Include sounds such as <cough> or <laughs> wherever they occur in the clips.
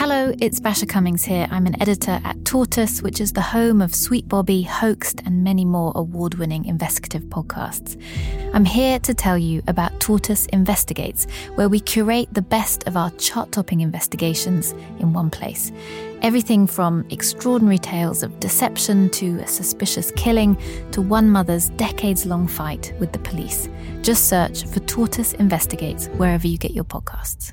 Hello, it's Basia Cummings here. I'm an editor at Tortoise, which is the home of Sweet Bobby, Hoaxed, and many more award winning investigative podcasts. I'm here to tell you about Tortoise Investigates, where we curate the best of our chart topping investigations in one place. Everything from extraordinary tales of deception to a suspicious killing to one mother's decades long fight with the police. Just search for Tortoise Investigates wherever you get your podcasts.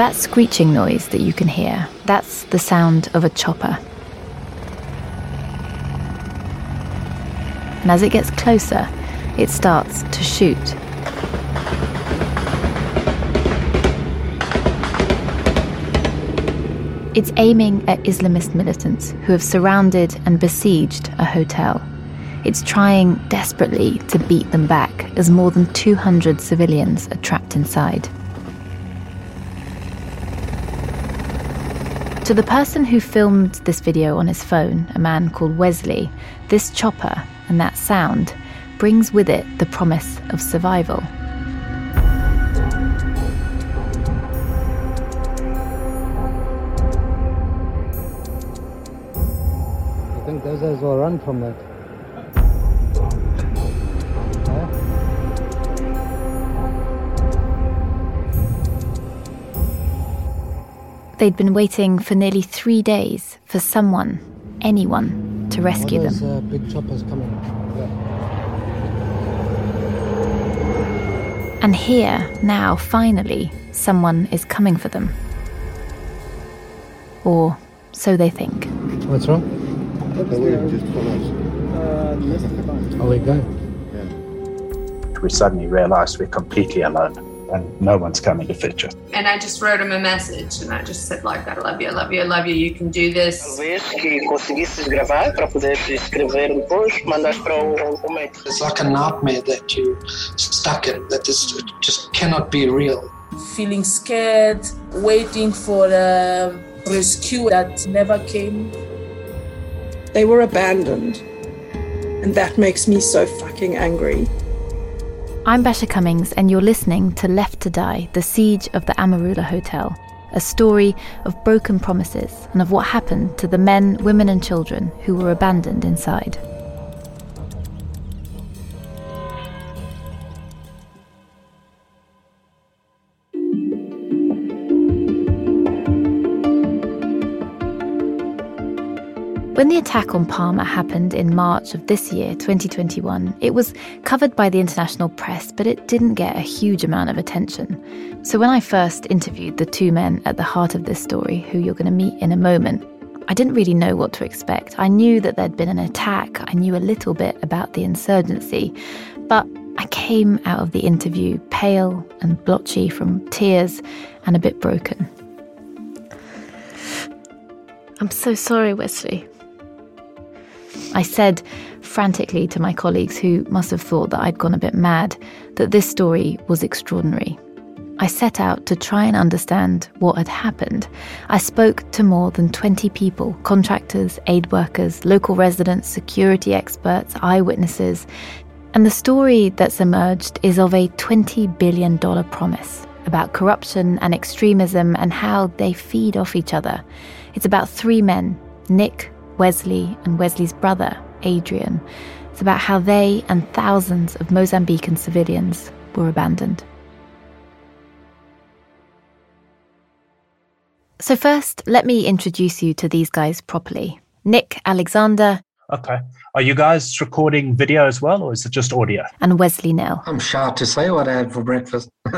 That screeching noise that you can hear, that's the sound of a chopper. And as it gets closer, it starts to shoot. It's aiming at Islamist militants who have surrounded and besieged a hotel. It's trying desperately to beat them back as more than 200 civilians are trapped inside. To the person who filmed this video on his phone, a man called Wesley, this chopper and that sound brings with it the promise of survival. I think those guys will run from that. They'd been waiting for nearly three days for someone, anyone, to rescue All them. uh, big choppers coming. Yeah. And here, now, finally, someone is coming for them. Or so they think. What's wrong? Oh, we go. we suddenly realized we're completely alone and no one's coming to fetch us. And I just wrote him a message and I just said like, I love you, I love you, I love you, you can do this. Talvez que conseguisses gravar para poder escrever um depois, mandas para o, o mail. It's like a nightmare that you stuck in, that this just cannot be real. feeling scared, waiting for a rescue that never came. They were abandoned. And that makes me so fucking angry. I'm Basia Cummings, and you're listening to Left to Die The Siege of the Amarula Hotel, a story of broken promises and of what happened to the men, women, and children who were abandoned inside. When the attack on Palma happened in March of this year, 2021, it was covered by the international press, but it didn't get a huge amount of attention. So when I first interviewed the two men at the heart of this story, who you're going to meet in a moment, I didn't really know what to expect. I knew that there'd been an attack, I knew a little bit about the insurgency, but I came out of the interview pale and blotchy from tears and a bit broken. I'm so sorry, Wesley. I said frantically to my colleagues, who must have thought that I'd gone a bit mad, that this story was extraordinary. I set out to try and understand what had happened. I spoke to more than 20 people contractors, aid workers, local residents, security experts, eyewitnesses. And the story that's emerged is of a $20 billion promise about corruption and extremism and how they feed off each other. It's about three men Nick, Wesley, and Wesley's brother, Adrian. It's about how they and thousands of Mozambican civilians were abandoned. So, first, let me introduce you to these guys properly. Nick Alexander. Okay. Are you guys recording video as well, or is it just audio? And Wesley Nell. I'm shy to say what I had for breakfast. <laughs>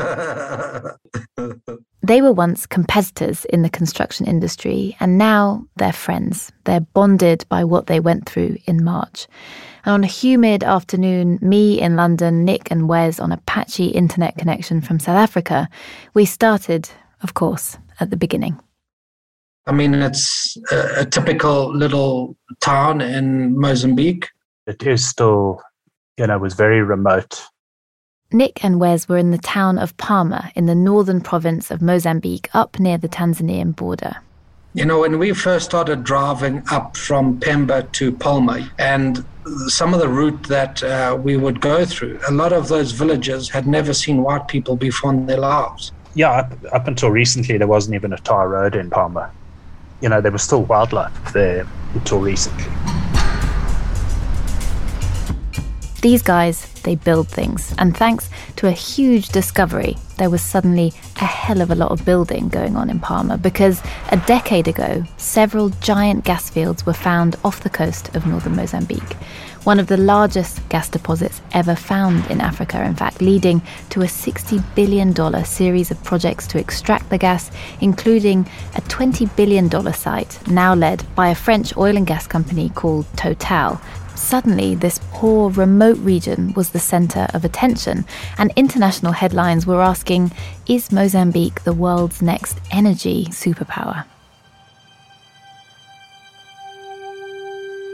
they were once competitors in the construction industry, and now they're friends. They're bonded by what they went through in March. And on a humid afternoon, me in London, Nick and Wes on a patchy internet connection from South Africa, we started, of course, at the beginning. I mean, it's a, a, typical little town in Mozambique. It is still, you know, was very remote. Nick and Wes were in the town of Palma in the northern province of Mozambique, up near the Tanzanian border. You know, when we first started driving up from Pemba to Palma, and some of the route that uh, we would go through, a lot of those villages had never seen white people before in their lives. Yeah, up, up until recently, there wasn't even a tar road in Palma you know, there was still wildlife there until recently. These guys, they build things, and thanks to a huge discovery, there was suddenly a hell of a lot of building going on in Palma because a decade ago, several giant gas fields were found off the coast of northern Mozambique one of the largest gas deposits ever found in Africa, in fact, leading to a $60 billion series of projects to extract the gas, including a $20 billion site now led by a French oil and gas company called Total. Suddenly, this poor, remote region was the centre of attention, and international headlines were asking Is Mozambique the world's next energy superpower?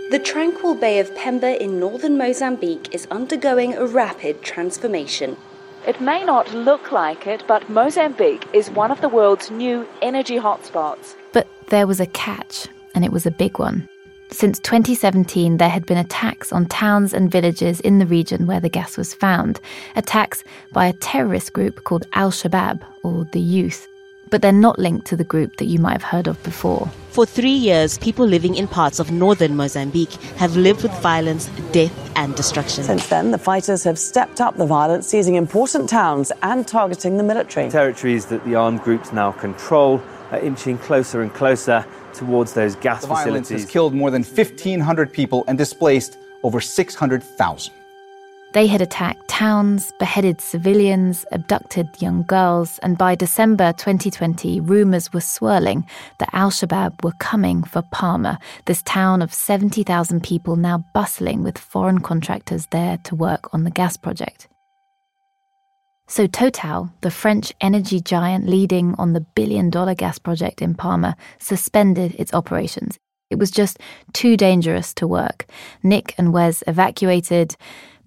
The tranquil Bay of Pemba in northern Mozambique is undergoing a rapid transformation. It may not look like it, but Mozambique is one of the world's new energy hotspots. But there was a catch, and it was a big one. Since 2017, there had been attacks on towns and villages in the region where the gas was found. Attacks by a terrorist group called Al Shabaab, or the Youth but they're not linked to the group that you might have heard of before. For three years, people living in parts of northern Mozambique have lived with violence, death, and destruction. Since then, the fighters have stepped up the violence, seizing important towns and targeting the military. Territories that the armed groups now control are inching closer and closer towards those gas the facilities. Violence has killed more than 1,500 people and displaced over 600,000. They had attacked towns, beheaded civilians, abducted young girls, and by December 2020, rumours were swirling that Al Shabaab were coming for Palma, this town of 70,000 people now bustling with foreign contractors there to work on the gas project. So Total, the French energy giant leading on the billion dollar gas project in Palma, suspended its operations. It was just too dangerous to work. Nick and Wes evacuated.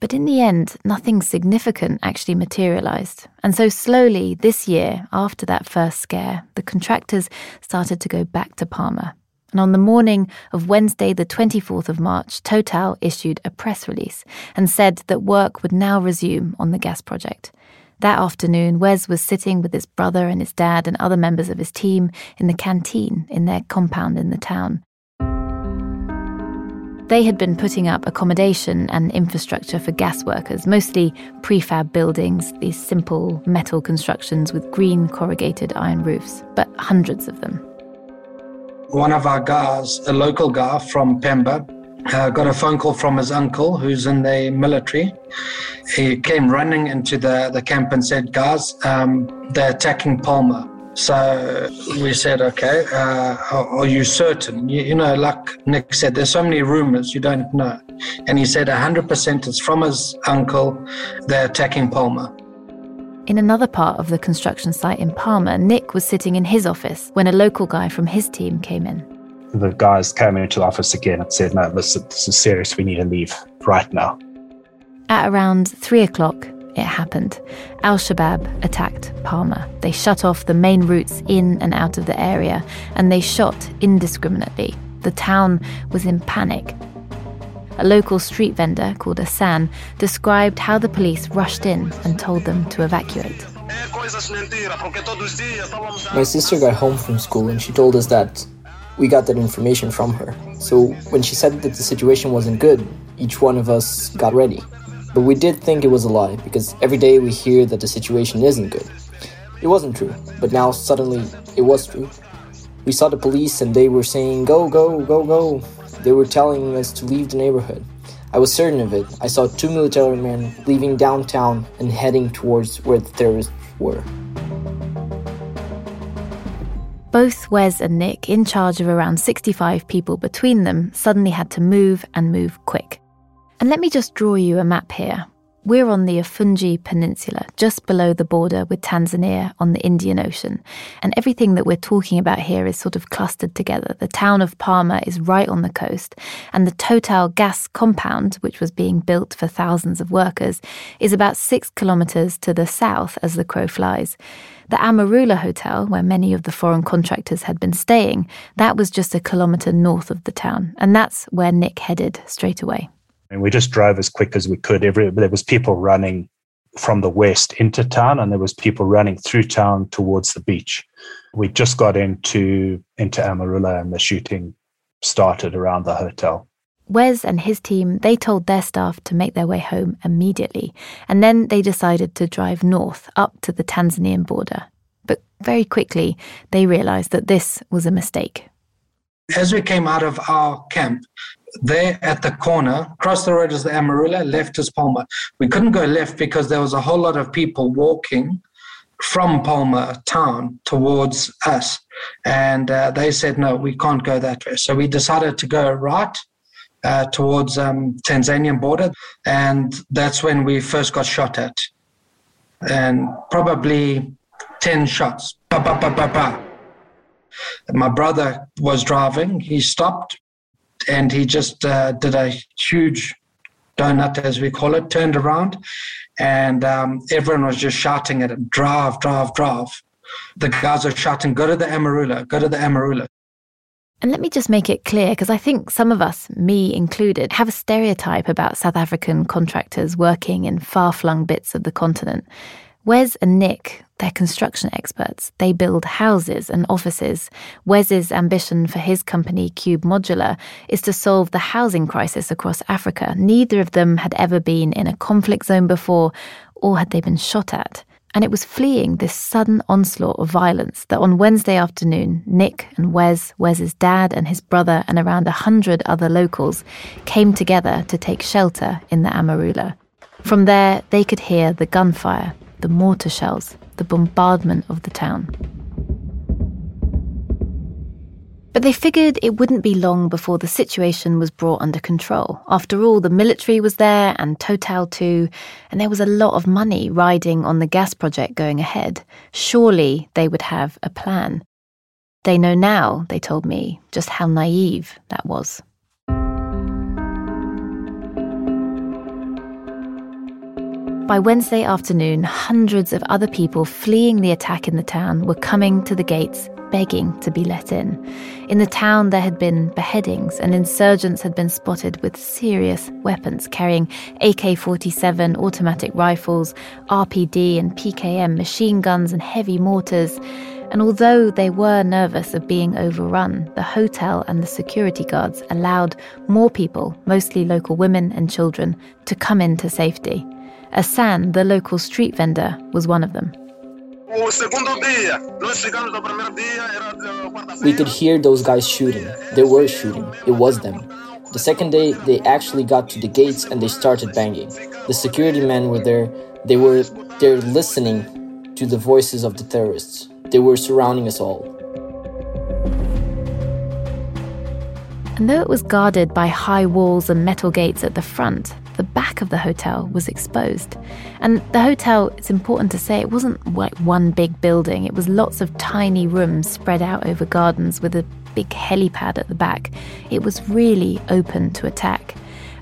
But in the end, nothing significant actually materialised. And so slowly, this year, after that first scare, the contractors started to go back to Palma. And on the morning of Wednesday, the 24th of March, Total issued a press release and said that work would now resume on the gas project. That afternoon, Wes was sitting with his brother and his dad and other members of his team in the canteen in their compound in the town. They had been putting up accommodation and infrastructure for gas workers, mostly prefab buildings, these simple metal constructions with green corrugated iron roofs, but hundreds of them. One of our guys, a local guy from Pemba, uh, got a phone call from his uncle who's in the military. He came running into the, the camp and said, Guys, um, they're attacking Palma. So we said, okay, uh, are, are, you certain? You, you, know, like Nick said, there's so many rumors you don't know. And he said 100% it's from his uncle, they're attacking Palma. In another part of the construction site in Palma, Nick was sitting in his office when a local guy from his team came in. The guys came into the office again and said, no, listen, this is serious. We need to leave right now. At around three o'clock, it happened. Al Shabaab attacked Palma. They shut off the main routes in and out of the area, and they shot indiscriminately. The town was in panic. A local street vendor called Asan described how the police rushed in and told them to evacuate. My sister got home from school and she told us that we got that information from her. So when she said that the situation wasn't good, each one of us got ready. But we did think it was a lie because every day we hear that the situation isn't good. It wasn't true, but now suddenly it was true. We saw the police and they were saying, Go, go, go, go. They were telling us to leave the neighborhood. I was certain of it. I saw two military men leaving downtown and heading towards where the terrorists were. Both Wes and Nick, in charge of around 65 people between them, suddenly had to move and move quick. And let me just draw you a map here. We're on the Afungi Peninsula, just below the border with Tanzania on the Indian Ocean. And everything that we're talking about here is sort of clustered together. The town of Palma is right on the coast, and the Total gas compound, which was being built for thousands of workers, is about six kilometres to the south as the crow flies. The Amarula Hotel, where many of the foreign contractors had been staying, that was just a kilometre north of the town, and that's where Nick headed straight away. And we just drove as quick as we could. Every there was people running from the west into town, and there was people running through town towards the beach. We just got into into Amarula, and the shooting started around the hotel. Wes and his team, they told their staff to make their way home immediately, and then they decided to drive north up to the Tanzanian border. But very quickly, they realized that this was a mistake. As we came out of our camp, there at the corner, across the road is the Amarula, left is Palma. We couldn't go left because there was a whole lot of people walking from Palma town towards us. And uh, they said, no, we can't go that way. So we decided to go right uh, towards um, Tanzanian border. And that's when we first got shot at. And probably 10 shots. Ba, ba, ba, ba, ba. My brother was driving. He stopped and he just uh, did a huge donut, as we call it, turned around, and um, everyone was just shouting at him, drive, drive, drive. The guys are shouting, go to the Amarula, go to the Amarula. And let me just make it clear, because I think some of us, me included, have a stereotype about South African contractors working in far flung bits of the continent. Wes and Nick, they're construction experts. They build houses and offices. Wes's ambition for his company, Cube Modular, is to solve the housing crisis across Africa. Neither of them had ever been in a conflict zone before, or had they been shot at. And it was fleeing this sudden onslaught of violence that on Wednesday afternoon, Nick and Wes, Wes's dad and his brother, and around a hundred other locals came together to take shelter in the Amarula. From there, they could hear the gunfire, the mortar shells, the bombardment of the town. But they figured it wouldn't be long before the situation was brought under control. After all, the military was there and Total too, and there was a lot of money riding on the gas project going ahead. Surely they would have a plan. They know now, they told me, just how naive that was. By Wednesday afternoon, hundreds of other people fleeing the attack in the town were coming to the gates, begging to be let in. In the town, there had been beheadings, and insurgents had been spotted with serious weapons, carrying AK 47 automatic rifles, RPD and PKM machine guns, and heavy mortars. And although they were nervous of being overrun, the hotel and the security guards allowed more people, mostly local women and children, to come into safety. Asan, the local street vendor, was one of them. We could hear those guys shooting. They were shooting. It was them. The second day, they actually got to the gates and they started banging. The security men were there. They were there listening to the voices of the terrorists. They were surrounding us all. And though it was guarded by high walls and metal gates at the front, the back of the hotel was exposed. And the hotel, it's important to say, it wasn't like one big building, it was lots of tiny rooms spread out over gardens with a big helipad at the back. It was really open to attack.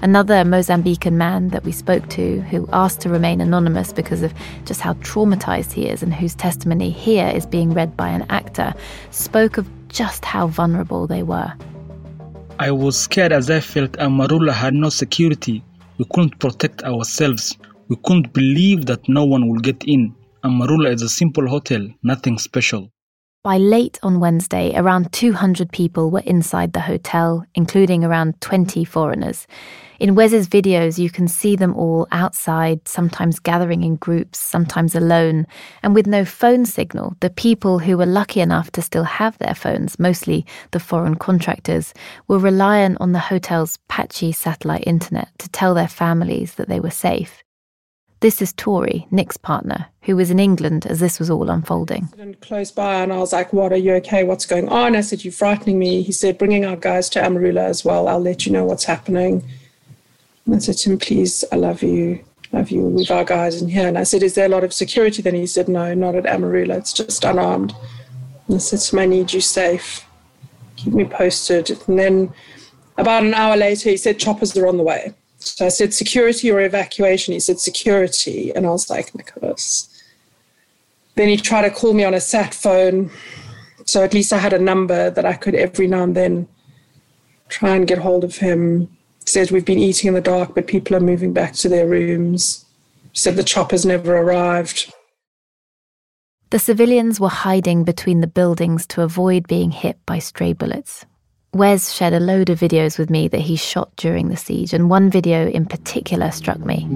Another Mozambican man that we spoke to, who asked to remain anonymous because of just how traumatized he is and whose testimony here is being read by an actor, spoke of just how vulnerable they were. I was scared as I felt Amarula had no security. We couldn't protect ourselves. We couldn't believe that no one would get in. Amarula is a simple hotel, nothing special. By late on Wednesday, around 200 people were inside the hotel, including around 20 foreigners. In Wes's videos, you can see them all outside, sometimes gathering in groups, sometimes alone. And with no phone signal, the people who were lucky enough to still have their phones, mostly the foreign contractors, were reliant on the hotel's patchy satellite internet to tell their families that they were safe. This is Tori, Nick's partner, who was in England as this was all unfolding. Close by, and I was like, What, are you okay? What's going on? I said, You're frightening me. He said, Bringing our guys to Amarula as well. I'll let you know what's happening. And I said to him, please, I love you. Love you. We've our guys in here. And I said, is there a lot of security? Then he said, no, not at Amarula. It's just unarmed. And I said to him, I need you safe. Keep me posted. And then about an hour later, he said, choppers are on the way. So I said, security or evacuation? He said, security. And I was like, Nicholas. Then he tried to call me on a sat phone. So at least I had a number that I could every now and then try and get hold of him Said, we've been eating in the dark, but people are moving back to their rooms. Said the choppers never arrived. The civilians were hiding between the buildings to avoid being hit by stray bullets. Wes shared a load of videos with me that he shot during the siege, and one video in particular struck me.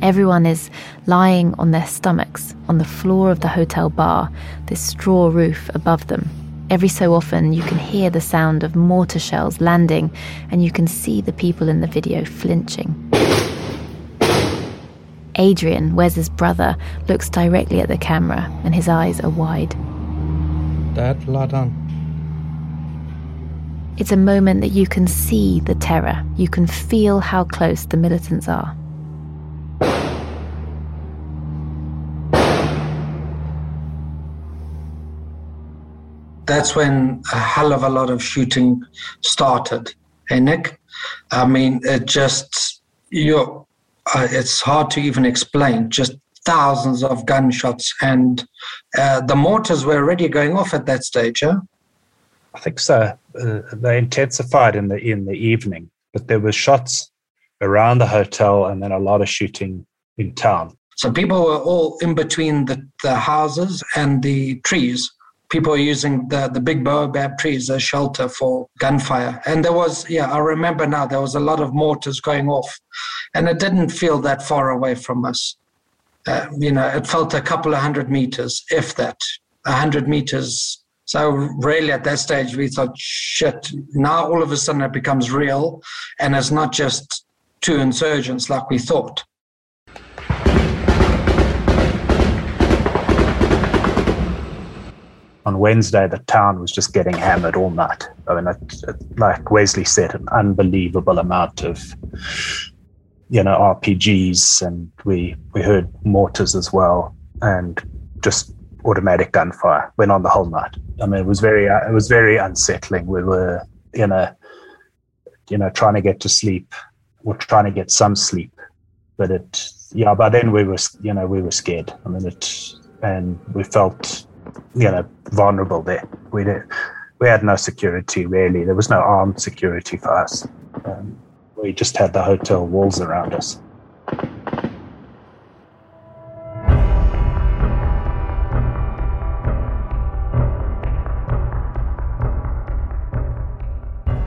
Everyone is lying on their stomachs on the floor of the hotel bar, this straw roof above them. Every so often, you can hear the sound of mortar shells landing, and you can see the people in the video flinching. Adrian, Wes's brother, looks directly at the camera, and his eyes are wide. Dad, lie down. It's a moment that you can see the terror. You can feel how close the militants are. that's when a hell of a lot of shooting started. Hey, Nick? I mean, it just, you uh, it's hard to even explain. Just thousands of gunshots, and uh, the mortars were already going off at that stage, huh? I think so. Uh, they intensified in the in the evening, but there were shots around the hotel, and then a lot of shooting in town. So people were all in between the, the houses and the trees people are using the, the big baobab trees as shelter for gunfire. And there was, yeah, I remember now, there was a lot of mortars going off. And it didn't feel that far away from us. Uh, you know, it felt a couple of hundred meters, if that, a hundred meters. So really at that stage, we thought, shit, now all of a sudden it becomes real. And it's not just two insurgents like we thought. On Wednesday, the town was just getting hammered all night. I mean, it, it, like Wesley said, an unbelievable amount of, you know, RPGs, and we we heard mortars as well, and just automatic gunfire went on the whole night. I mean, it was very uh, it was very unsettling. We were, you know, you know, trying to get to sleep, or trying to get some sleep, but it, yeah. By then we were, you know, we were scared. I mean, it, and we felt you know vulnerable there. We did, we had no security really. There was no armed security for us. Um, we just had the hotel walls around us.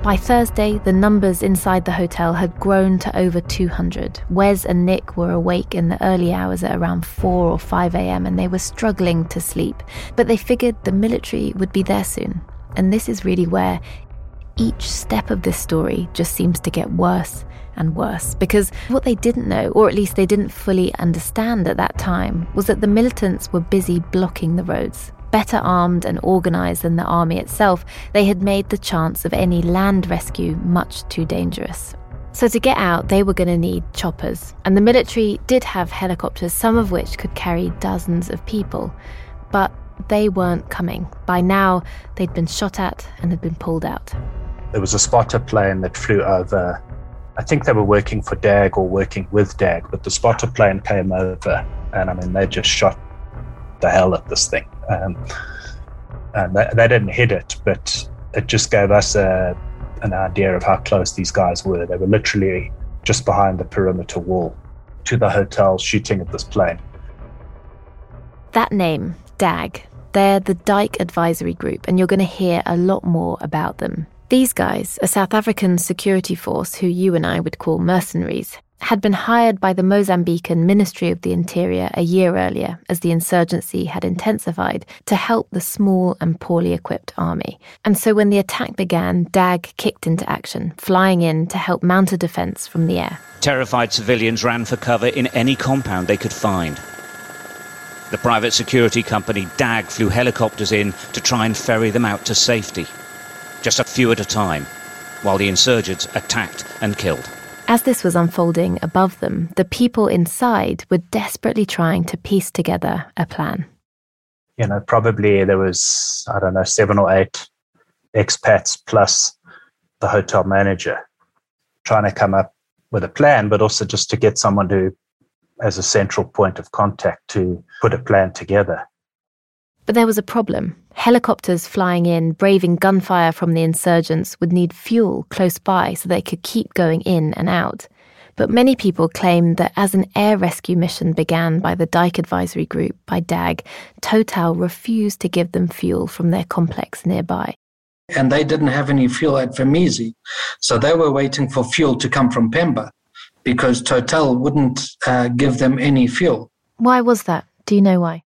By Thursday, the numbers inside the hotel had grown to over 200. Wes and Nick were awake in the early hours at around 4 or 5 a.m. and they were struggling to sleep. But they figured the military would be there soon. And this is really where each step of this story just seems to get worse and worse because what they didn't know, or at least they didn't fully understand at that time, was that the militants were busy blocking the roads. Better armed and organised than the army itself, they had made the chance of any land rescue much too dangerous. So, to get out, they were going to need choppers, and the military did have helicopters, some of which could carry dozens of people. But they weren't coming. By now, they'd been shot at and had been pulled out. There was a spotter plane that flew over. I think they were working for DAG or working with DAG, but the spotter plane came over, and I mean, they just shot the hell at this thing. Um, and they, they, didn't hit it, but it just gave us a, an idea of how close these guys were. They were literally just behind the perimeter wall to the hotel shooting at this plane. That name, DAG, they're the Dyck Advisory Group, and you're going to hear a lot more about them. These guys, a South African security force who you and I would call mercenaries, had been hired by the Mozambican Ministry of the Interior a year earlier as the insurgency had intensified to help the small and poorly equipped army. And so when the attack began, DAG kicked into action, flying in to help mount a defense from the air. Terrified civilians ran for cover in any compound they could find. The private security company DAG flew helicopters in to try and ferry them out to safety, just a few at a time, while the insurgents attacked and killed. As this was unfolding above them, the people inside were desperately trying to piece together a plan. You know, probably there was, I don't know, seven or eight expats plus the hotel manager trying to come up with a plan, but also just to get someone to as a central point of contact to put a plan together. But there was a problem. Helicopters flying in, braving gunfire from the insurgents, would need fuel close by so they could keep going in and out. But many people claim that as an air rescue mission began by the Dyck Advisory Group, by DAG, Total refused to give them fuel from their complex nearby. And they didn't have any fuel at Vamizi. So they were waiting for fuel to come from Pemba because Total wouldn't uh, give them any fuel. Why was that? Do you know why?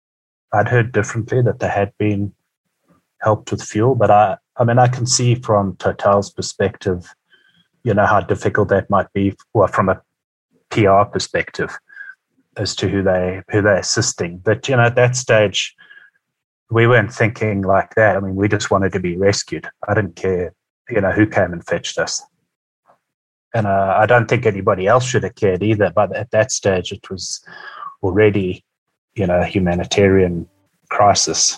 I'd heard differently that there had been helped with fuel, but I, I mean, I can see from Total's perspective, you know, how difficult that might be, well, from a PR perspective, as to who they who they're assisting. But you know, at that stage, we weren't thinking like that. I mean, we just wanted to be rescued. I didn't care, you know, who came and fetched us and uh, I don't think anybody else should have cared either. But at that stage, it was already, you know, a humanitarian crisis.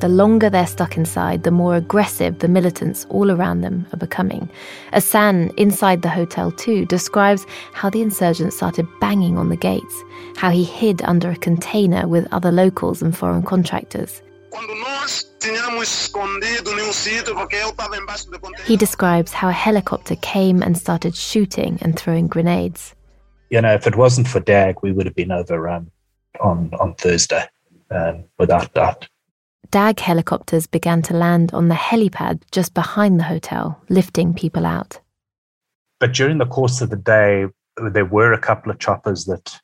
The longer they're stuck inside, the more aggressive the militants all around them are becoming. Asan, inside the hotel too, describes how the insurgents started banging on the gates, how he hid under a container with other locals and foreign contractors. He describes how a helicopter came and started shooting and throwing grenades. You know, if it wasn't for DAG, we would have been overrun on, on Thursday, um, without doubt. DAG helicopters began to land on the helipad just behind the hotel, lifting people out. But during the course of the day, there were a couple of choppers that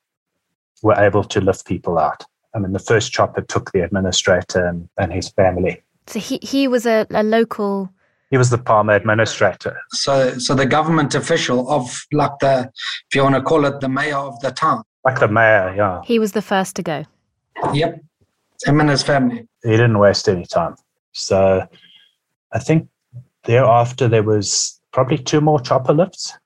were able to lift people out. I mean, the first chopper took the administrator and, and his family. So he, he was a, a local. He was the Palma administrator. So, so the government official of, like the, if you want to call it, the mayor of the town. Like the mayor, yeah. He was the first to go. Yep him and his family. He didn't waste any time. So I think thereafter there was probably two more chopper lifts.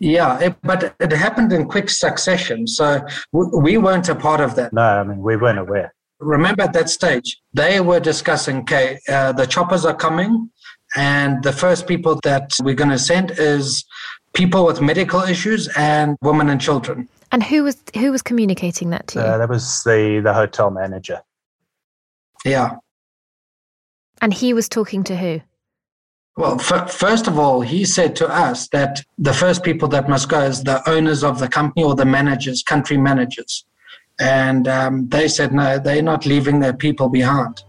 Yeah, it, but it happened in quick succession. So w- we weren't a part of that. No, I mean, we weren't aware. Remember at that stage, they were discussing, okay, uh, the choppers are coming, and the first people that we're going to send is people with medical issues and women and children. And who was who was communicating that to you? Uh, that was the, the hotel manager. Yeah. and he was talking to who? Well, f- first of all, he said to us that the first people that must go is the owners of the company or the managers, country managers. And um, they said, no, they're not leaving their people behind.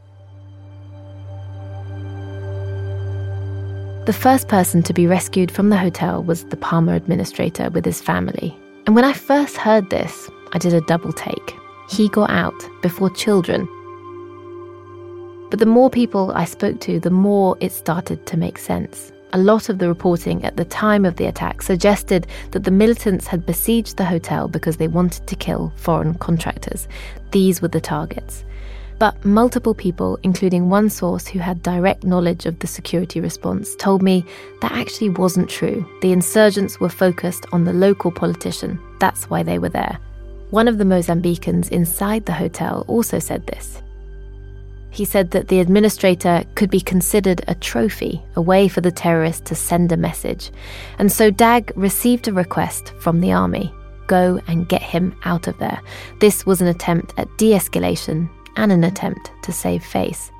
The first person to be rescued from the hotel was the Palma administrator with his family. And when I first heard this, I did a double take. He got out before children. But the more people I spoke to, the more it started to make sense. A lot of the reporting at the time of the attack suggested that the militants had besieged the hotel because they wanted to kill foreign contractors. These were the targets. But multiple people, including one source who had direct knowledge of the security response, told me that actually wasn't true. The insurgents were focused on the local politician. That's why they were there. One of the Mozambicans inside the hotel also said this. He said that the administrator could be considered a trophy, a way for the terrorists to send a message. And so DAG received a request from the army go and get him out of there. This was an attempt at de escalation and an attempt to save face.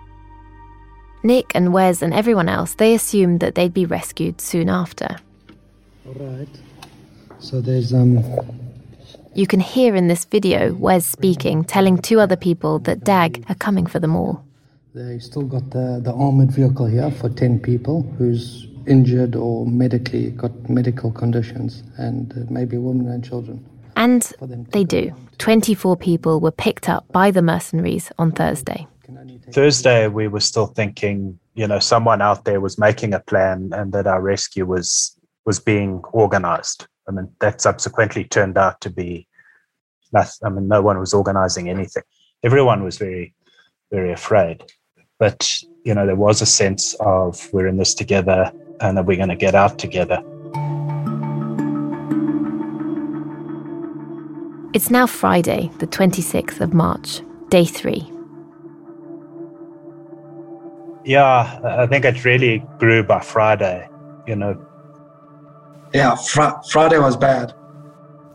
Nick and Wes and everyone else, they assumed that they'd be rescued soon after. All right. So there's um You can hear in this video Wes speaking, telling two other people that DAG are coming for them all. they still got the, the armored vehicle here for ten people who's injured or medically got medical conditions and uh, maybe women and children. And they do. 24 people were picked up by the mercenaries on Thursday. Thursday, we were still thinking, you know, someone out there was making a plan and that our rescue was was being organized. I mean, that subsequently turned out to be nothing. I mean, no one was organizing anything. Everyone was very, very afraid. But, you know, there was a sense of we're in this together and that we're going to get out together. It's now Friday, the 26th of March, day three. Yeah, I think it really grew by Friday, you know. Yeah, fr- Friday was bad.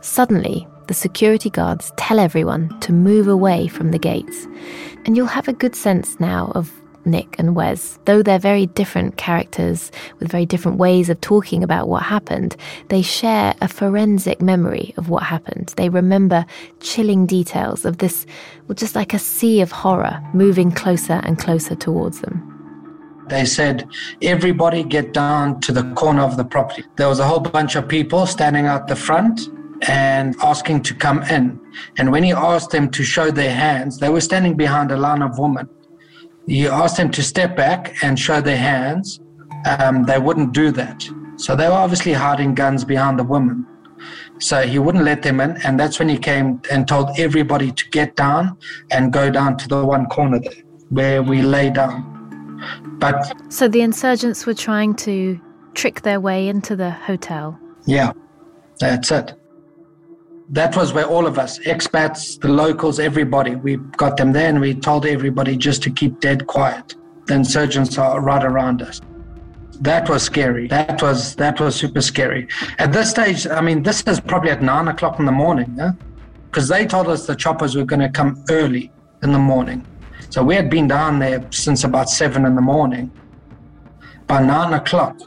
Suddenly, the security guards tell everyone to move away from the gates. And you'll have a good sense now of Nick and Wes. Though they're very different characters with very different ways of talking about what happened, they share a forensic memory of what happened. They remember chilling details of this, well, just like a sea of horror moving closer and closer towards them. They said, everybody get down to the corner of the property. There was a whole bunch of people standing out the front and asking to come in. And when he asked them to show their hands, they were standing behind a line of women. He asked them to step back and show their hands. Um, they wouldn't do that. So they were obviously hiding guns behind the women. So he wouldn't let them in. And that's when he came and told everybody to get down and go down to the one corner there where we lay down. But So the insurgents were trying to trick their way into the hotel. yeah, that's it. That was where all of us, expats, the locals, everybody, we got them there and we told everybody just to keep dead quiet. The insurgents are right around us. That was scary. That was that was super scary. At this stage, I mean, this is probably at nine o'clock in the morning, yeah? Because they told us the choppers were going to come early in the morning. So we had been down there since about seven in the morning. By nine o'clock,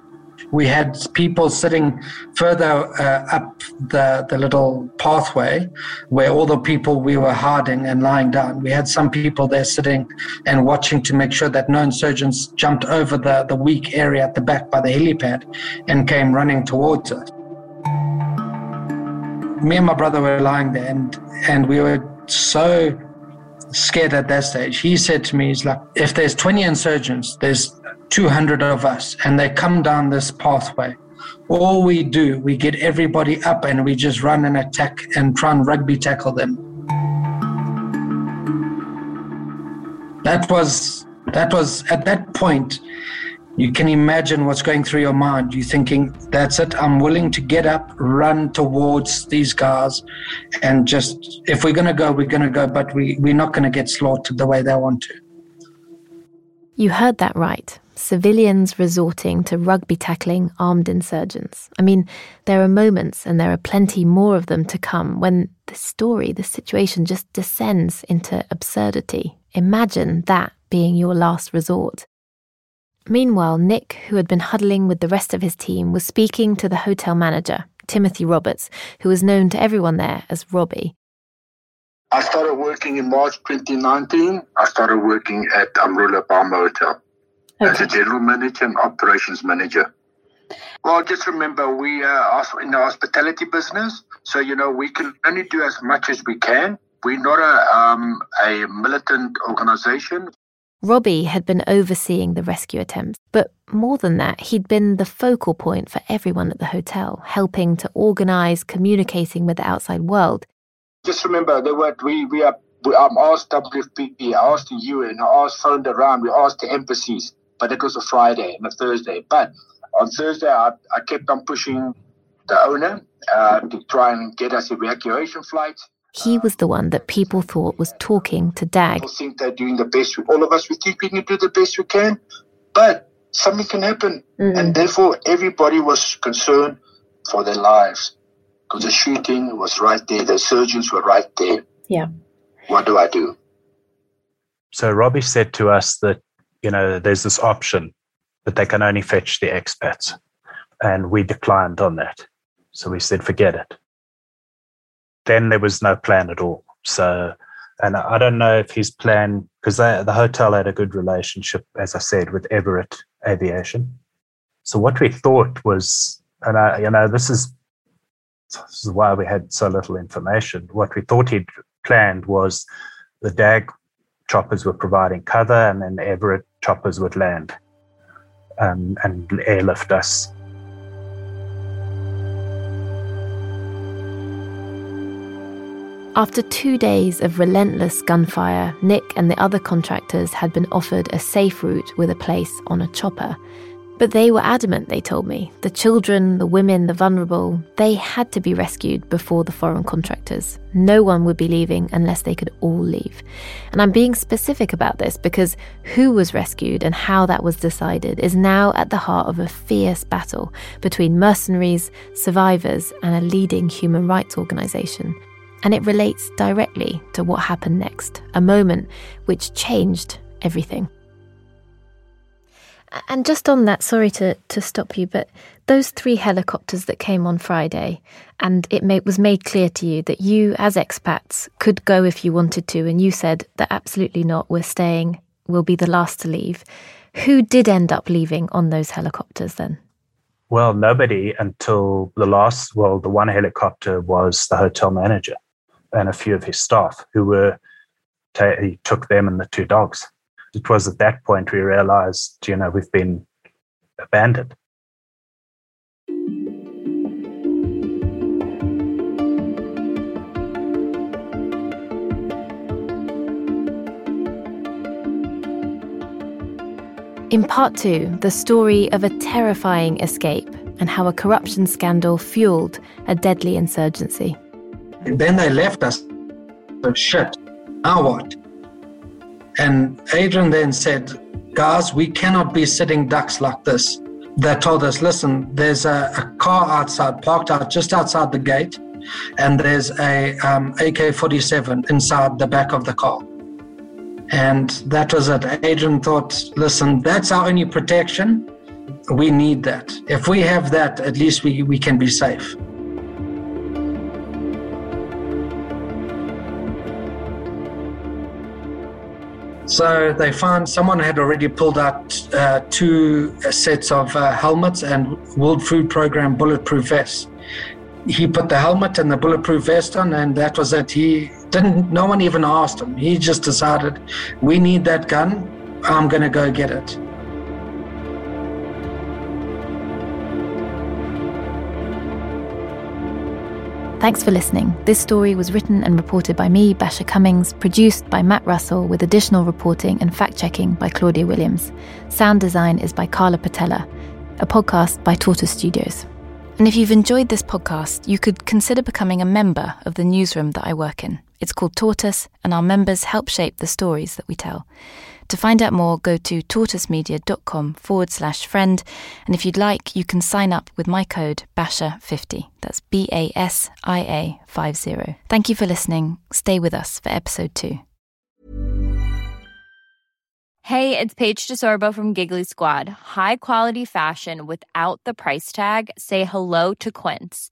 we had people sitting further uh, up the, the little pathway where all the people we were hiding and lying down. We had some people there sitting and watching to make sure that no insurgents jumped over the, the weak area at the back by the helipad and came running towards us. Me and my brother were lying there and, and we were so scared at that stage. He said to me, he's like, if there's 20 insurgents, there's 200 of us, and they come down this pathway. All we do, we get everybody up and we just run and attack and try and rugby tackle them. That was, that was, at that point, you can imagine what's going through your mind. You're thinking, that's it. I'm willing to get up, run towards these guys, and just, if we're going to go, we're going to go, but we, we're not going to get slaughtered the way they want to. You heard that right. Civilians resorting to rugby tackling armed insurgents. I mean, there are moments, and there are plenty more of them to come, when the story, the situation just descends into absurdity. Imagine that being your last resort. Meanwhile, Nick, who had been huddling with the rest of his team, was speaking to the hotel manager, Timothy Roberts, who was known to everyone there as Robbie. I started working in March 2019. I started working at Amarula Palma Hotel okay. as a general manager and operations manager. Well, just remember, we are in the hospitality business, so you know we can only do as much as we can. We're not a, um, a militant organization. Robbie had been overseeing the rescue attempts, but more than that, he'd been the focal point for everyone at the hotel, helping to organise, communicating with the outside world. Just remember, we, we are, we, um, asked WFP, I asked the UN, I asked phoned around, we asked the embassies, but it was a Friday and a Thursday. But on Thursday, I, I kept on pushing the owner uh, to try and get us evacuation flights. He was the one that people thought was talking to DAG. People think they're doing the best. All of us, we think we can do the best we can, but something can happen. Mm-hmm. And therefore, everybody was concerned for their lives because the shooting was right there. The surgeons were right there. Yeah. What do I do? So Robbie said to us that, you know, there's this option that they can only fetch the expats. And we declined on that. So we said, forget it then there was no plan at all. So, and I don't know if his plan, because the hotel had a good relationship, as I said, with Everett Aviation. So what we thought was, and I, you know, this is this is why we had so little information. What we thought he'd planned was the DAG choppers were providing cover, and then Everett choppers would land um, and airlift us After two days of relentless gunfire, Nick and the other contractors had been offered a safe route with a place on a chopper. But they were adamant, they told me. The children, the women, the vulnerable, they had to be rescued before the foreign contractors. No one would be leaving unless they could all leave. And I'm being specific about this because who was rescued and how that was decided is now at the heart of a fierce battle between mercenaries, survivors, and a leading human rights organisation and it relates directly to what happened next, a moment which changed everything. And just on that, sorry to, to stop you, but those three helicopters that came on Friday, and it made, was made clear to you that you, as expats, could go if you wanted to, and you said that absolutely not, we're staying, we'll be the last to leave. Who did end up leaving on those helicopters then? Well, nobody until the last, well, the one helicopter was the hotel manager and a few of his staff who were, he took them and the two dogs. It was at that point we realized, you know, we've been abandoned. In part two, the story of a terrifying escape and how a corruption scandal fueled a deadly insurgency. Then they left us. So shit, now what? And Adrian then said, guys, we cannot be sitting ducks like this. They told us, listen, there's a, a car outside, parked out just outside the gate, and there's a um, AK-47 inside the back of the car. And that was it. Adrian thought, listen, that's our only protection. We need that. If we have that, at least we, we can be safe. So they found someone had already pulled out uh, two sets of uh, helmets and World Food Program bulletproof vests. He put the helmet and the bulletproof vest on, and that was it. He didn't. No one even asked him. He just decided, "We need that gun. I'm going to go get it." Thanks for listening. This story was written and reported by me, Basia Cummings, produced by Matt Russell, with additional reporting and fact checking by Claudia Williams. Sound design is by Carla Patella, a podcast by Tortoise Studios. And if you've enjoyed this podcast, you could consider becoming a member of the newsroom that I work in. It's called Tortoise, and our members help shape the stories that we tell. To find out more, go to tortoisemedia.com forward slash friend. And if you'd like, you can sign up with my code BASIA50. That's B A S I A 50. Thank you for listening. Stay with us for episode two. Hey, it's Paige DeSorbo from Giggly Squad. High quality fashion without the price tag? Say hello to Quince.